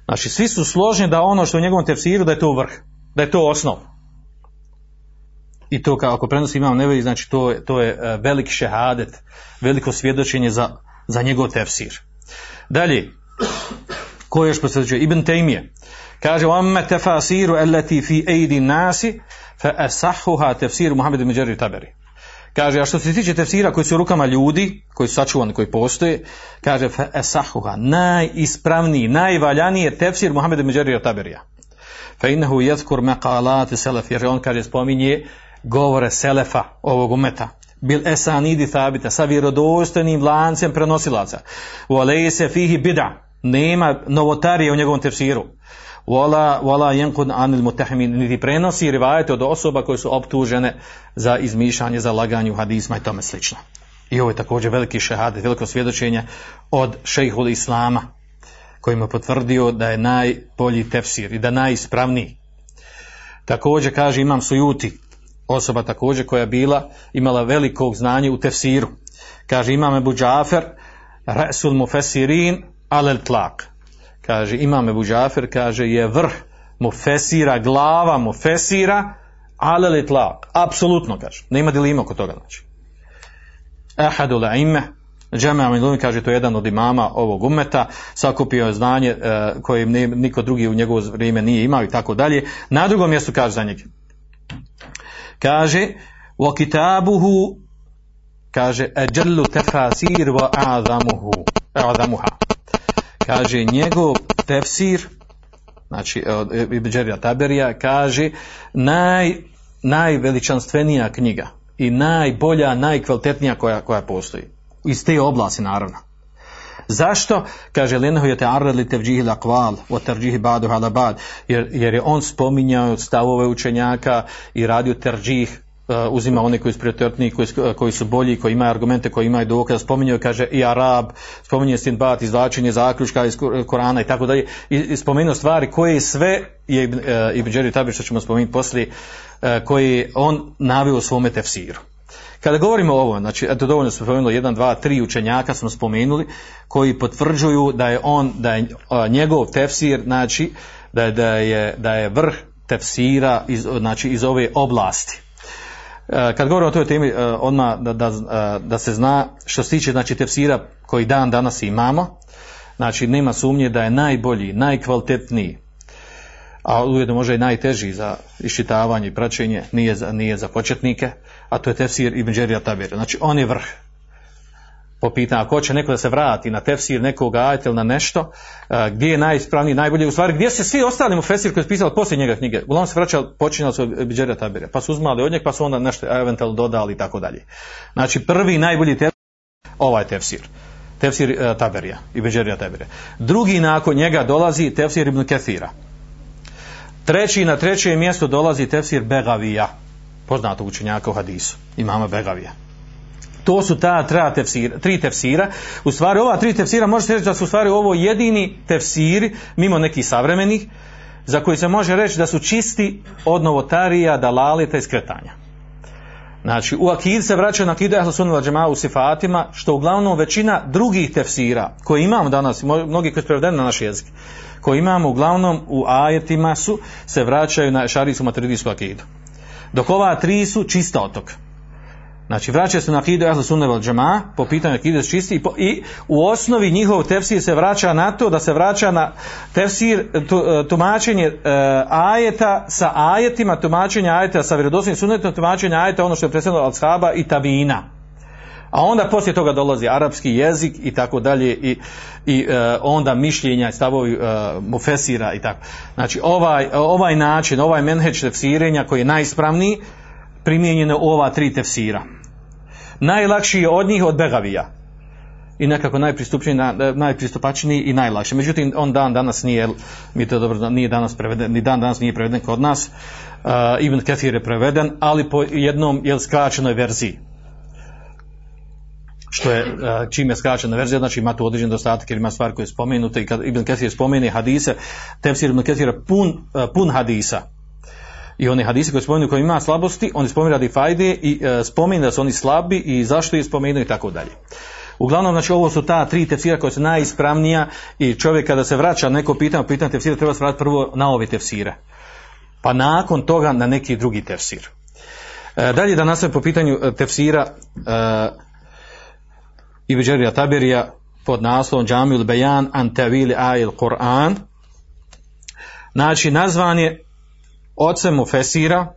Znači, svi su složni da ono što u njegovom tefsiru, da je to vrh, da je to osnov. I to kao ako prenosi imam nevevi, znači to, je- to je uh, veliki šehadet, veliko svjedočenje za, za njegov tefsir. Dalje, ko još posvjedočuje? Ibn Tejmije. Kaže, وَمَّا تَفَاسِيرُ الَّتِي فِي اَيْدِ النَّاسِ فَأَسَحُهَا تَفْسِيرُ Muhammed ibn Đerri Taberi. Kaže, a što se tiče tefsira koji su u rukama ljudi, koji su sačuvani, koji postoje, kaže, esahuha, najispravniji, najvaljaniji je tefsir Muhammed Međerija Taberija. Fe innehu jezkur meqalati selef, jer on, kaže, spominje govore selefa ovog umeta. Bil esanidi thabita, sa vjerodostojnim lancem prenosilaca. U se fihi bida, nema novotarije u njegovom tefsiru. Wala wala yanqud anil mutahimin niti prenosi rivajete od osoba koje su optužene za izmišljanje za laganje u hadisma i tome slično. I ovo je također veliki šehadet veliko svjedočenje od šejhul islama kojim je potvrdio da je najbolji tefsir i da najispravniji. Također kaže imam sujuti osoba također koja je bila imala velikog znanja u tefsiru. Kaže imam Ebu Džafer Resul Mufesirin alel tlak. Kaže imam Ebu Džafer kaže je vrh Mufesira glava Mufesira alel tlak. Apsolutno kaže. Nema dilima oko toga znači. Ahadul ime Džemea Miluni kaže to je jedan od imama ovog umeta, sakupio je znanje e, koje niko drugi u njegovo vrijeme nije imao i tako dalje. Na drugom mjestu kaže za njega. Kaže, wa kitabuhu kaže ajallu tefasir wa a'zamuhu kaže njegov tefsir znači od Ibn Đerija Taberija kaže naj, najveličanstvenija knjiga i najbolja, najkvalitetnija koja, koja postoji. Iz te oblasti naravno. Zašto? Kaže Lenahu je te arradli tevđihi lakval, o terđihi badu halabad, jer, jer je on spominjao stavove učenjaka i radio terđih, uzima one koji su prioritetniji, koji, su- koji su bolji, koji imaju argumente, koji imaju dokaz, spominjao kaže i Arab, spominje Stinbat, izvlačenje zaključka iz Korana i tako dalje, i, spomenuo stvari koje sve je Ibn, Ibn Đeri Tabir, što ćemo spomenuti poslije, koje on naveo u svome tefsiru. Kada govorimo o ovom, znači eto dovoljno smo spomenuli jedan, dva, tri učenjaka smo spomenuli koji potvrđuju da je on, da je njegov tefsir, znači da je, da je, da je vrh tefsira iz, znači, iz ove oblasti. E, Kad govorimo o toj temi, e, odmah da, da, e, da se zna što se tiče znači, tefsira koji dan danas imamo, znači nema sumnje da je najbolji, najkvalitetniji, a ujedno može i najteži za iščitavanje i praćenje, nije za, nije za početnike, a to je tefsir Ibn Đerija Tabir. Znači on je vrh. Po pitanju, ako hoće neko da se vrati na tefsir nekog ajta ili na nešto, a, gdje je najispravniji, najbolji, u stvari gdje se svi ostali mu fesir koji su pisali poslije njega knjige, uglavnom se vraćali, počinjali su Đerija Tabira, pa su uzmali od njeg, pa su onda nešto eventualno dodali i tako dalje. Znači prvi najbolji tefsir, ovaj tefsir. Tefsir uh, Taberija, Ibn Đerija Taberija. Drugi nakon njega dolazi tefsir Ibn Kethira. Treći na treće mjesto dolazi tefsir Begavija, poznatog učenjaka u hadisu, imama Begavija. To su ta tefsira, tri tefsira. U stvari ova tri tefsira možete reći da su u stvari ovo jedini tefsiri, mimo nekih savremenih, za koji se može reći da su čisti od novotarija, dalalita i skretanja. Znači, u akid se vraća na akidu Ahl Sunnah džema u sifatima, što uglavnom većina drugih tefsira koje imamo danas, mnogi koji su prevedeni na naš jezik, koje imamo uglavnom u ajetima su, se vraćaju na šarijsku materijsku akidu. Dok ova tri su čista otok. Znači, vraćaju se na akidu Ahl Sunnah wal džema, po pitanju akide čisti i, po, i u osnovi njihov tefsir se vraća na to da se vraća na tefsir, tu, e, tumačenje uh, ajeta sa ajetima, tumačenje ajeta sa vjerodostojnim sunnetom, tumačenje ajeta ono što je predstavljeno od shaba i tabina. A onda poslije toga dolazi arapski jezik i tako dalje i, i e, onda mišljenja i stavovi e, mufesira i tako. Znači ovaj, ovaj način, ovaj menheđ tefsirenja koji je najispravniji primijenjen je u ova tri tefsira. Najlakši je od njih od Begavija i nekako na- najpristupačniji i najlakši. Međutim, on dan danas nije, mi to dobro, nije danas preveden, ni dan danas nije preveden kod nas. Uh, Ibn Kathir je preveden, ali po jednom jel, skraćenoj verziji što je uh, čim je skraćena verzija, znači ima tu određen dostatak jer ima stvari koje je spomenute i kad Ibn Kathir spomene hadise, tefsir Ibn Kathira pun, pun hadisa. I oni hadisi spominju koji ima slabosti, oni spominju radi fajde i e, da su oni slabi i zašto ih spominju i tako dalje. Uglavnom, znači ovo su ta tri tefsira koja su najispravnija i čovjek kada se vraća neko pitanje, pitanje tefsira treba se vratiti prvo na ove tefsire. Pa nakon toga na neki drugi tefsir. E, dalje da nastavim po pitanju e, tefsira e, Ibn Đerija Taberija pod naslovom Džamil Bejan an tevili ajil Kur'an. Znači, nazvan je ocem Mufesira,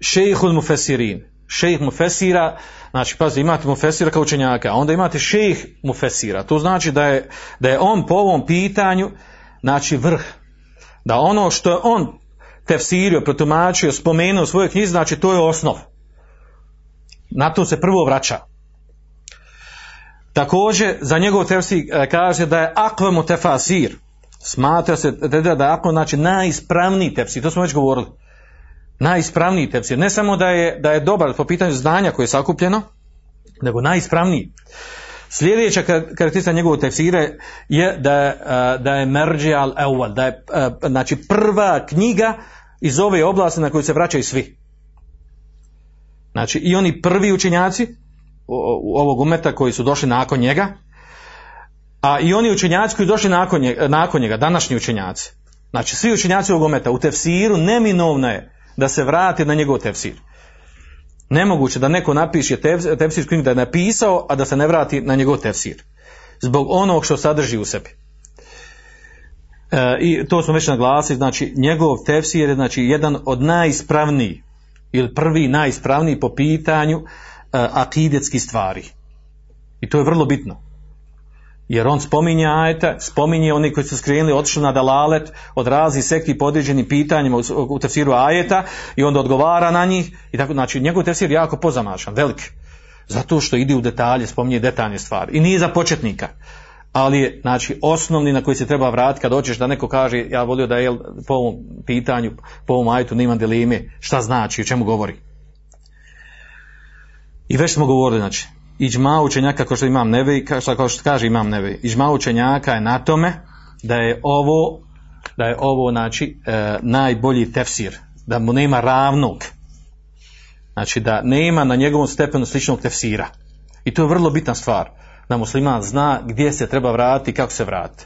šejhul Mufesirin. Šejh Mufesira, znači, pazi, imate Mufesira kao učenjaka, a onda imate šejh Mufesira. To znači da je, da je on po ovom pitanju, znači, vrh. Da ono što je on tefsirio, protumačio, spomenuo u svojoj knjizi, znači, to je osnov. Na to se prvo vraća. Također, za njegov tefsir e, kaže da je akvemu tefasir. Smatra se da je akvam znači najispravniji tefsir. To smo već govorili. Najispravniji tefsir. Ne samo da je, da je dobar po pitanju znanja koje je sakupljeno, nego najispravniji. Sljedeća karakteristika njegovog tefsira je da je, da je al evval, da je znači prva knjiga iz ove oblasti na koju se vraćaju svi. Znači i oni prvi učenjaci ovog umeta koji su došli nakon njega, a i oni učenjaci koji došli nakon njega, nakon njega današnji učenjaci. Znači svi učenjaci ovog umeta u tefsiru neminovno je da se vrati na njegov tefsir. Nemoguće da neko napiše tefsir knjigu da je napisao, a da se ne vrati na njegov tefsir. Zbog onog što sadrži u sebi. E, I to smo već naglasili, znači njegov tefsir je znači, jedan od najispravnijih ili prvi najispravniji po pitanju uh, akidetskih stvari. I to je vrlo bitno. Jer on spominje ajete, spominje oni koji su skrenuli, otišli na dalalet od razi sekti podređenim pitanjima u, u tefsiru ajeta i onda odgovara na njih. I tako, znači, njegov tefsir je jako pozamašan, velik. Zato što ide u detalje, spominje detaljne stvari. I nije za početnika. Ali je, znači, osnovni na koji se treba vratiti kad hoćeš da neko kaže, ja volio da je po ovom pitanju, po ovom ajetu nema dileme, šta znači, o čemu govori. I već smo govorili, znači, iđma učenjaka, kao što imam neve, kao što kaže imam neve, iđma učenjaka je na tome da je ovo, da je ovo, znači, e, najbolji tefsir, da mu nema ravnog. Znači, da nema na njegovom stepenu sličnog tefsira. I to je vrlo bitna stvar, da musliman zna gdje se treba vratiti i kako se vrati.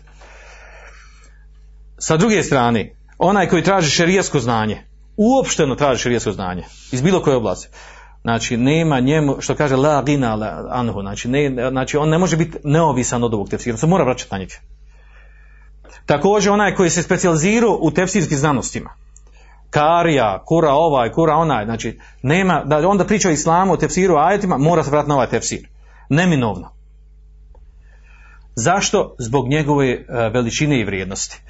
Sa druge strane, onaj koji traži šerijasko znanje, uopšteno traži šerijasko znanje, iz bilo koje oblasti, znači nema njemu, što kaže la gina anhu, znači, ne, znači on ne može biti neovisan od ovog tefsira, se mora vraćati na njega. Također onaj koji se specijalizirao u tefsirskim znanostima, karija, kura ovaj, kura onaj, znači nema, da onda priča o islamu, o tefsiru, ajetima, mora se vratiti na ovaj tefsir. Neminovno. Zašto? Zbog njegove uh, veličine i vrijednosti.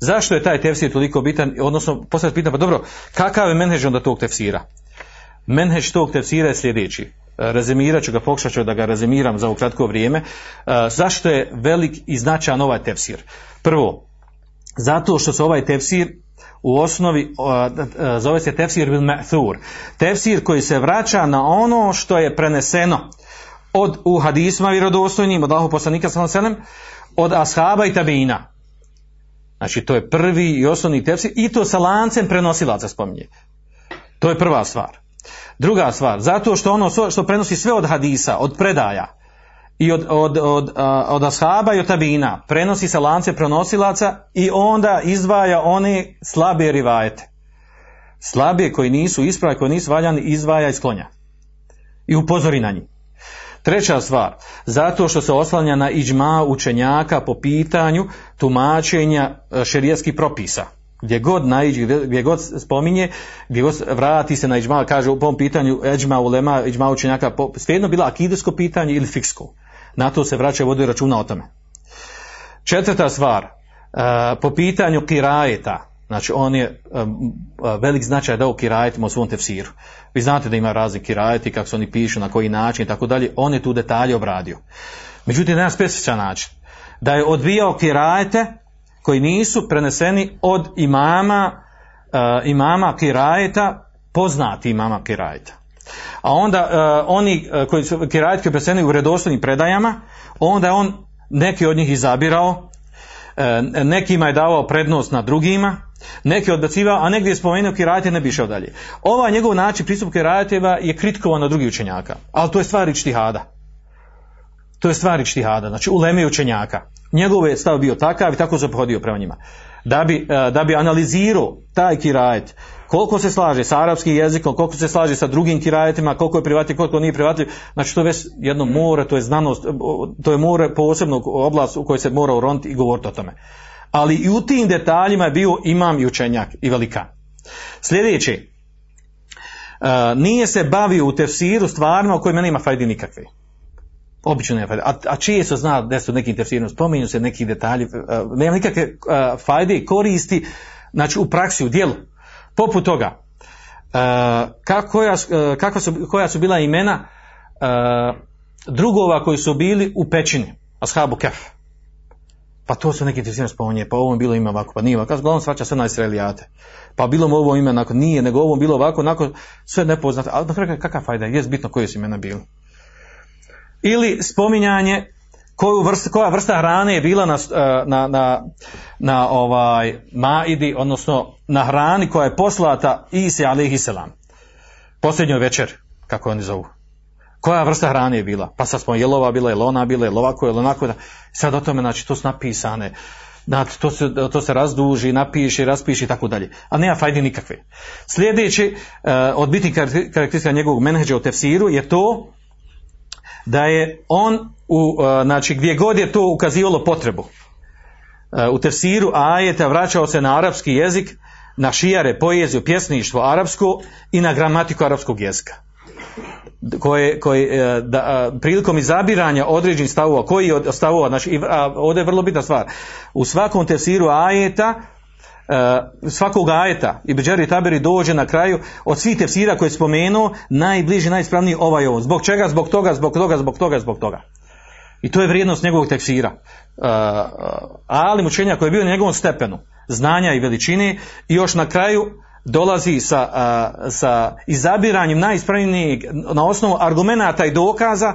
Zašto je taj tefsir toliko bitan? Odnosno, postavljati pitan, pa dobro, kakav je menheđ onda tog tefsira? Menheć tog tefsira je sljedeći. E, rezimirat ću ga, pokušat ću da ga rezimiram za ovo kratko vrijeme. E, zašto je velik i značajan ovaj tefsir? Prvo, zato što se ovaj tefsir u osnovi e, zove se tefsir bil ma'thur. Tefsir koji se vraća na ono što je preneseno od u hadisma vjerodostojnim, od Allahu poslanika sallallahu od ashaba i tabina. Znači to je prvi i osnovni tefsir i to sa lancem prenosilaca spominje. To je prva stvar. Druga stvar, zato što ono što prenosi sve od hadisa, od predaja i od, od, od, od ashaba i od tabina, prenosi se lance prenosilaca i onda izdvaja one slabe rivajete. Slabije koji nisu ispravi, koji nisu valjani, izdvaja i sklonja. I upozori na njih. Treća stvar, zato što se oslanja na iđma učenjaka po pitanju tumačenja e, šerijetskih propisa gdje god naiđe, gdje god spominje, gdje god vrati se na iđma, kaže u ovom pitanju iđma ulema, iđma učenjaka, svejedno bila akidesko pitanje ili fiksko. Na to se vraća vodi računa o tome. Četvrta stvar, uh, po pitanju kirajeta, znači on je um, velik značaj dao kirajetima u svom tefsiru. Vi znate da ima razni kirajeti, kako se oni pišu, na koji način i tako dalje, on je tu detalje obradio. Međutim, na specifičan način. Da je odbijao kirajete, koji nisu preneseni od imama uh, imama kirajeta poznati imama kirajeta a onda uh, oni uh, koji su kirajet koji preneseni u vredostojnim predajama onda je on neki od njih izabirao nekima je davao prednost na drugima Neki odbacivao, a negdje je spomenuo kirajete ne bi išao dalje. Ovaj njegov način pristup kirajeteva je kritikovan od drugih učenjaka, ali to je stvar ištihada. To je stvar ištihada, znači uleme učenjaka. Njegov je stav bio takav i tako se pohodio prema njima. Da bi, e, da bi analizirao taj kirajet, koliko se slaže sa arapskim jezikom, koliko se slaže sa drugim kirajetima, koliko je privatljiv, koliko nije privatljiv, znači to je već jedno more, to je znanost, to je more posebno oblast u kojoj se mora uroniti i govoriti o tome. Ali i u tim detaljima je bio imam i učenjak i velikan. Sljedeći, e, nije se bavio u tefsiru stvarima u kojima nema fajdi nikakve. Obično nema fajde. A, a čije se zna da su nekim tefsirom, spominju se neki detalji, uh, nema nikakve uh, fajde koristi, znači u praksi, u dijelu. Poput toga, uh, kako, kako su, koja su bila imena drugova koji su bili u pećini, ashabu kef. Pa to su neki tefsirom spominje, pa ovom bilo ime ovako, pa nije ovako. Uglavnom svača sve na Israelijate. Pa bilo mu ovo ime, nakon nije, nego ovom bilo ovako, nakon sve nepoznato. Ali kakva fajda, je bitno koje su imena bili ili spominjanje koju vrsta, koja vrsta hrane je bila na, na, na, na ovaj maidi, odnosno na hrani koja je poslata Isi alaihi selam. Posljednjoj večer, kako oni zovu. Koja vrsta hrane je bila? Pa sad smo jelova bila, je ona bila, je ovako, je onako. Sad o tome, znači, to su napisane. Znači, to se, to se razduži, napiše, raspiše i tako dalje. A nema fajdi nikakve. Sljedeći uh, od bitnih karakteristika njegovog menheđa u tefsiru je to da je on, u, znači gdje god je to ukazivalo potrebu, u tefsiru ajeta vraćao se na arapski jezik, na šijare, poeziju, pjesništvo arapsko i na gramatiku arapskog jezika. Koje, koje da, prilikom izabiranja određenih stavova, koji od stavova, znači, ovdje je vrlo bitna stvar, u svakom tefsiru ajeta svakog ajeta i Beđari Taberi dođe na kraju od svih tefsira koje je spomenuo najbliži, najispravniji ovaj ovo. Zbog čega? Zbog toga, zbog toga, zbog toga, zbog toga. I to je vrijednost njegovog tefsira. Uh, ali mučenja koji je bio na njegovom stepenu znanja i veličine i još na kraju dolazi sa, uh, sa izabiranjem najispravnijeg na osnovu argumenata i dokaza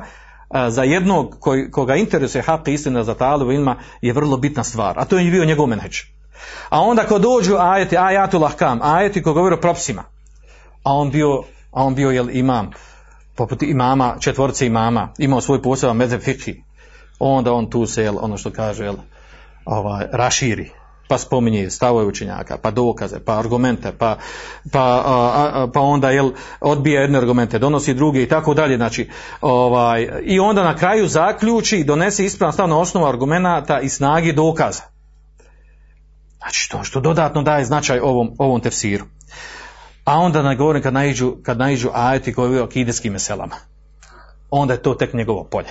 za jednog koji, koga interesuje hak istina za talibu ilma je vrlo bitna stvar. A to je bio njegov menheđ. A onda kad dođu ajeti, ajatul ahkam, ajeti koji govore o propsima, a on bio, a on bio jel, imam, poput imama, četvorce imama, imao svoj poseban mezeb fikhi, onda on tu se, jel, ono što kaže, jel, ovaj, raširi, pa spominje stavove učenjaka, pa dokaze, pa argumente, pa, pa, a, a, pa onda jel, odbija jedne argumente, donosi druge i tako dalje. Znači, ovaj, I onda na kraju zaključi i donese ispravan stav na osnovu argumenta i snagi dokaza. Znači što, što dodatno daje značaj ovom, ovom tefsiru. A onda ne govorim kad naiđu, kad naiđu ajeti koji o kideskim meselama. Onda je to tek njegovo polje.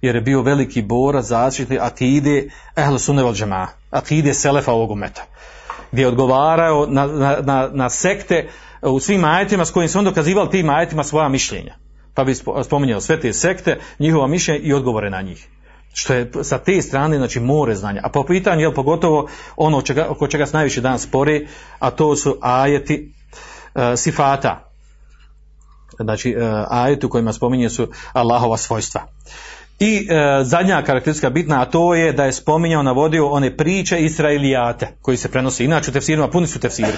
Jer je bio veliki borac zaštiti akide ehle sunneval džema, akide selefa ovog umeta. Gdje je odgovarao na, na, na, na sekte u svim ajetima s kojim se on dokazivali tim ajetima svoja mišljenja. Pa bi spominjao sve te sekte, njihova mišljenja i odgovore na njih što je sa te strane znači more znanja. A po pitanju je pogotovo ono čega, oko čega se najviše danas spori, a to su ajeti uh, sifata. Znači uh, ajeti u kojima spominje su Allahova svojstva. I e, zadnja karakteristika bitna, a to je da je spominjao, navodio one priče Israilijate koji se prenose. Inače u tefsirima puni su tefsiri.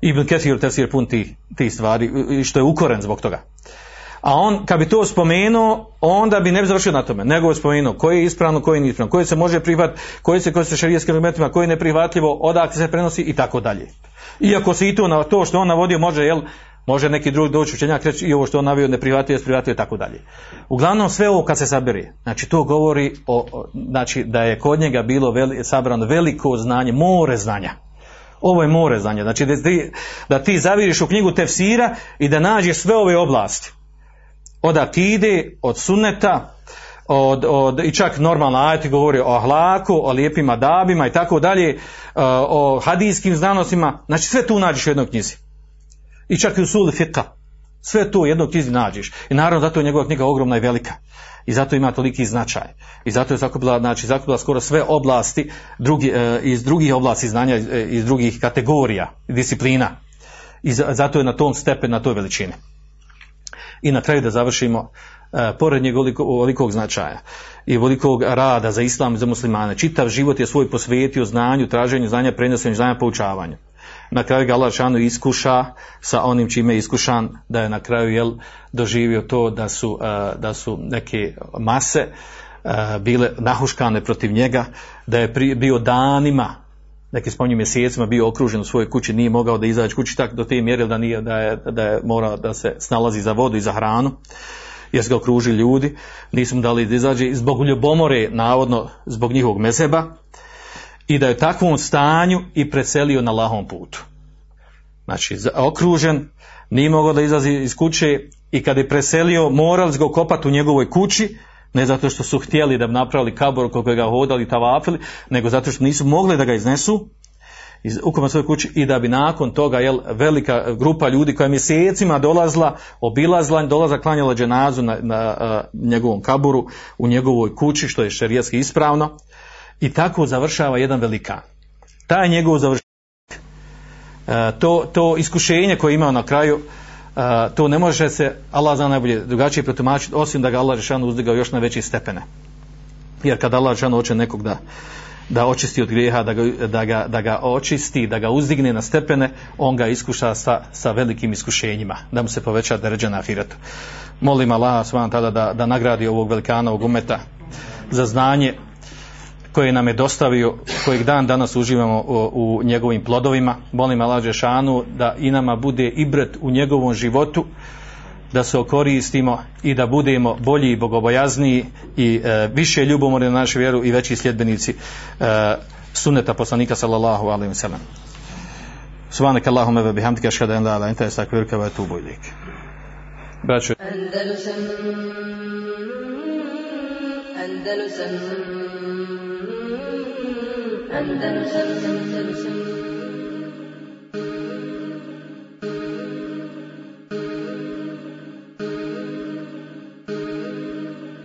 Ibn Kesir tefsir pun ti, ti stvari, što je ukoren zbog toga. A on, kad bi to spomenuo, onda bi ne bi završio na tome, nego bi spomenuo koji je ispravno, koji nije ispravno, koji se može prihvat, koji se koji se šarijetskim elementima, koji je neprihvatljivo, odakle se prenosi i tako dalje. Iako se i to na to što on navodio može, jel, može neki drugi doći učenjak reći i ovo što on navio neprihvatljivo, neprihvatljivo i tako dalje. Uglavnom sve ovo kad se sabere, znači to govori o, o znači da je kod njega bilo veli, sabrano veliko znanje, more znanja. Ovo je more znanja, znači da ti, da ti zaviriš u knjigu tefsira i da nađeš sve ove oblasti od akide, od sunneta, od, od, i čak normalno ajati govori o ahlaku, o lijepim adabima i tako dalje, uh, o hadijskim znanostima, znači sve tu nađeš u jednoj knjizi. I čak i u suli fiqa. Sve tu u jednoj knjizi nađeš. I naravno zato je njegova knjiga ogromna i velika. I zato ima toliki značaj. I zato je zakupila, znači, zakupila skoro sve oblasti drugi, uh, iz drugih oblasti znanja, iz, iz drugih kategorija, disciplina. I zato je na tom stepenu, na toj veličini. I na kraju da završimo, e, pored njegovog ovolikog značaja i velikog rada za islam i za muslimane. Čitav život je svoj posvetio znanju, traženju znanja, prenosenju znanja, poučavanju. Na kraju ga Allah šanu iskuša sa onim čime je iskušan, da je na kraju jel, doživio to da su, e, da su neke mase e, bile nahuškane protiv njega, da je bio danima, neki spominju mjesecima bio okružen u svojoj kući, nije mogao da izađe kući tako do te mjere da, nije, da, je, da je da se snalazi za vodu i za hranu jer su ga ljudi, nisu mu dali da izađe zbog ljubomore, navodno zbog njihovog mezeba, i da je u takvom stanju i preselio na lahom putu. Znači, okružen, nije mogao da izlazi iz kuće i kad je preselio, morali su ga kopati u njegovoj kući, ne zato što su htjeli da bi napravili kabor koliko ga hodali tavafili, nego zato što nisu mogli da ga iznesu, iz ukupno svoje kući i da bi nakon toga jel, velika grupa ljudi koja je mjesecima dolazila, obilazila, dolazila, klanjala dženazu na, na njegovom kaburu, u njegovoj kući, što je šerijetski ispravno. I tako završava jedan velikan. Taj njegov završavanje, to, to iskušenje koje je imao na kraju, to ne može se, Allah zna najbolje, drugačije protumačiti, osim da ga Allah Žešanu uzdigao još na veće stepene. Jer kad Allah Žešanu hoće nekog da, da očisti od grijeha, da ga, da, ga, da ga očisti, da ga uzdigne na stepene, on ga iskuša sa, sa velikim iskušenjima, da mu se poveća deređa na ahiretu. Molim Allah tada da, da nagradi ovog velikana, ovog umeta za znanje koje nam je dostavio, kojeg dan danas uživamo u, njegovim plodovima. Molim Allah Žešanu da i nama bude ibret u njegovom životu, da se okoristimo i da budemo bolji i bogobojazniji i e, više ljubomorni na našu vjeru i veći sljedbenici e, sunneta poslanika sallallahu alaihi wa sallam. Ashhadu an la ilaha illa anta astaghfiruka wa atubu ilaik. Braćo Andalusam Andalusam Andalusam Andalusam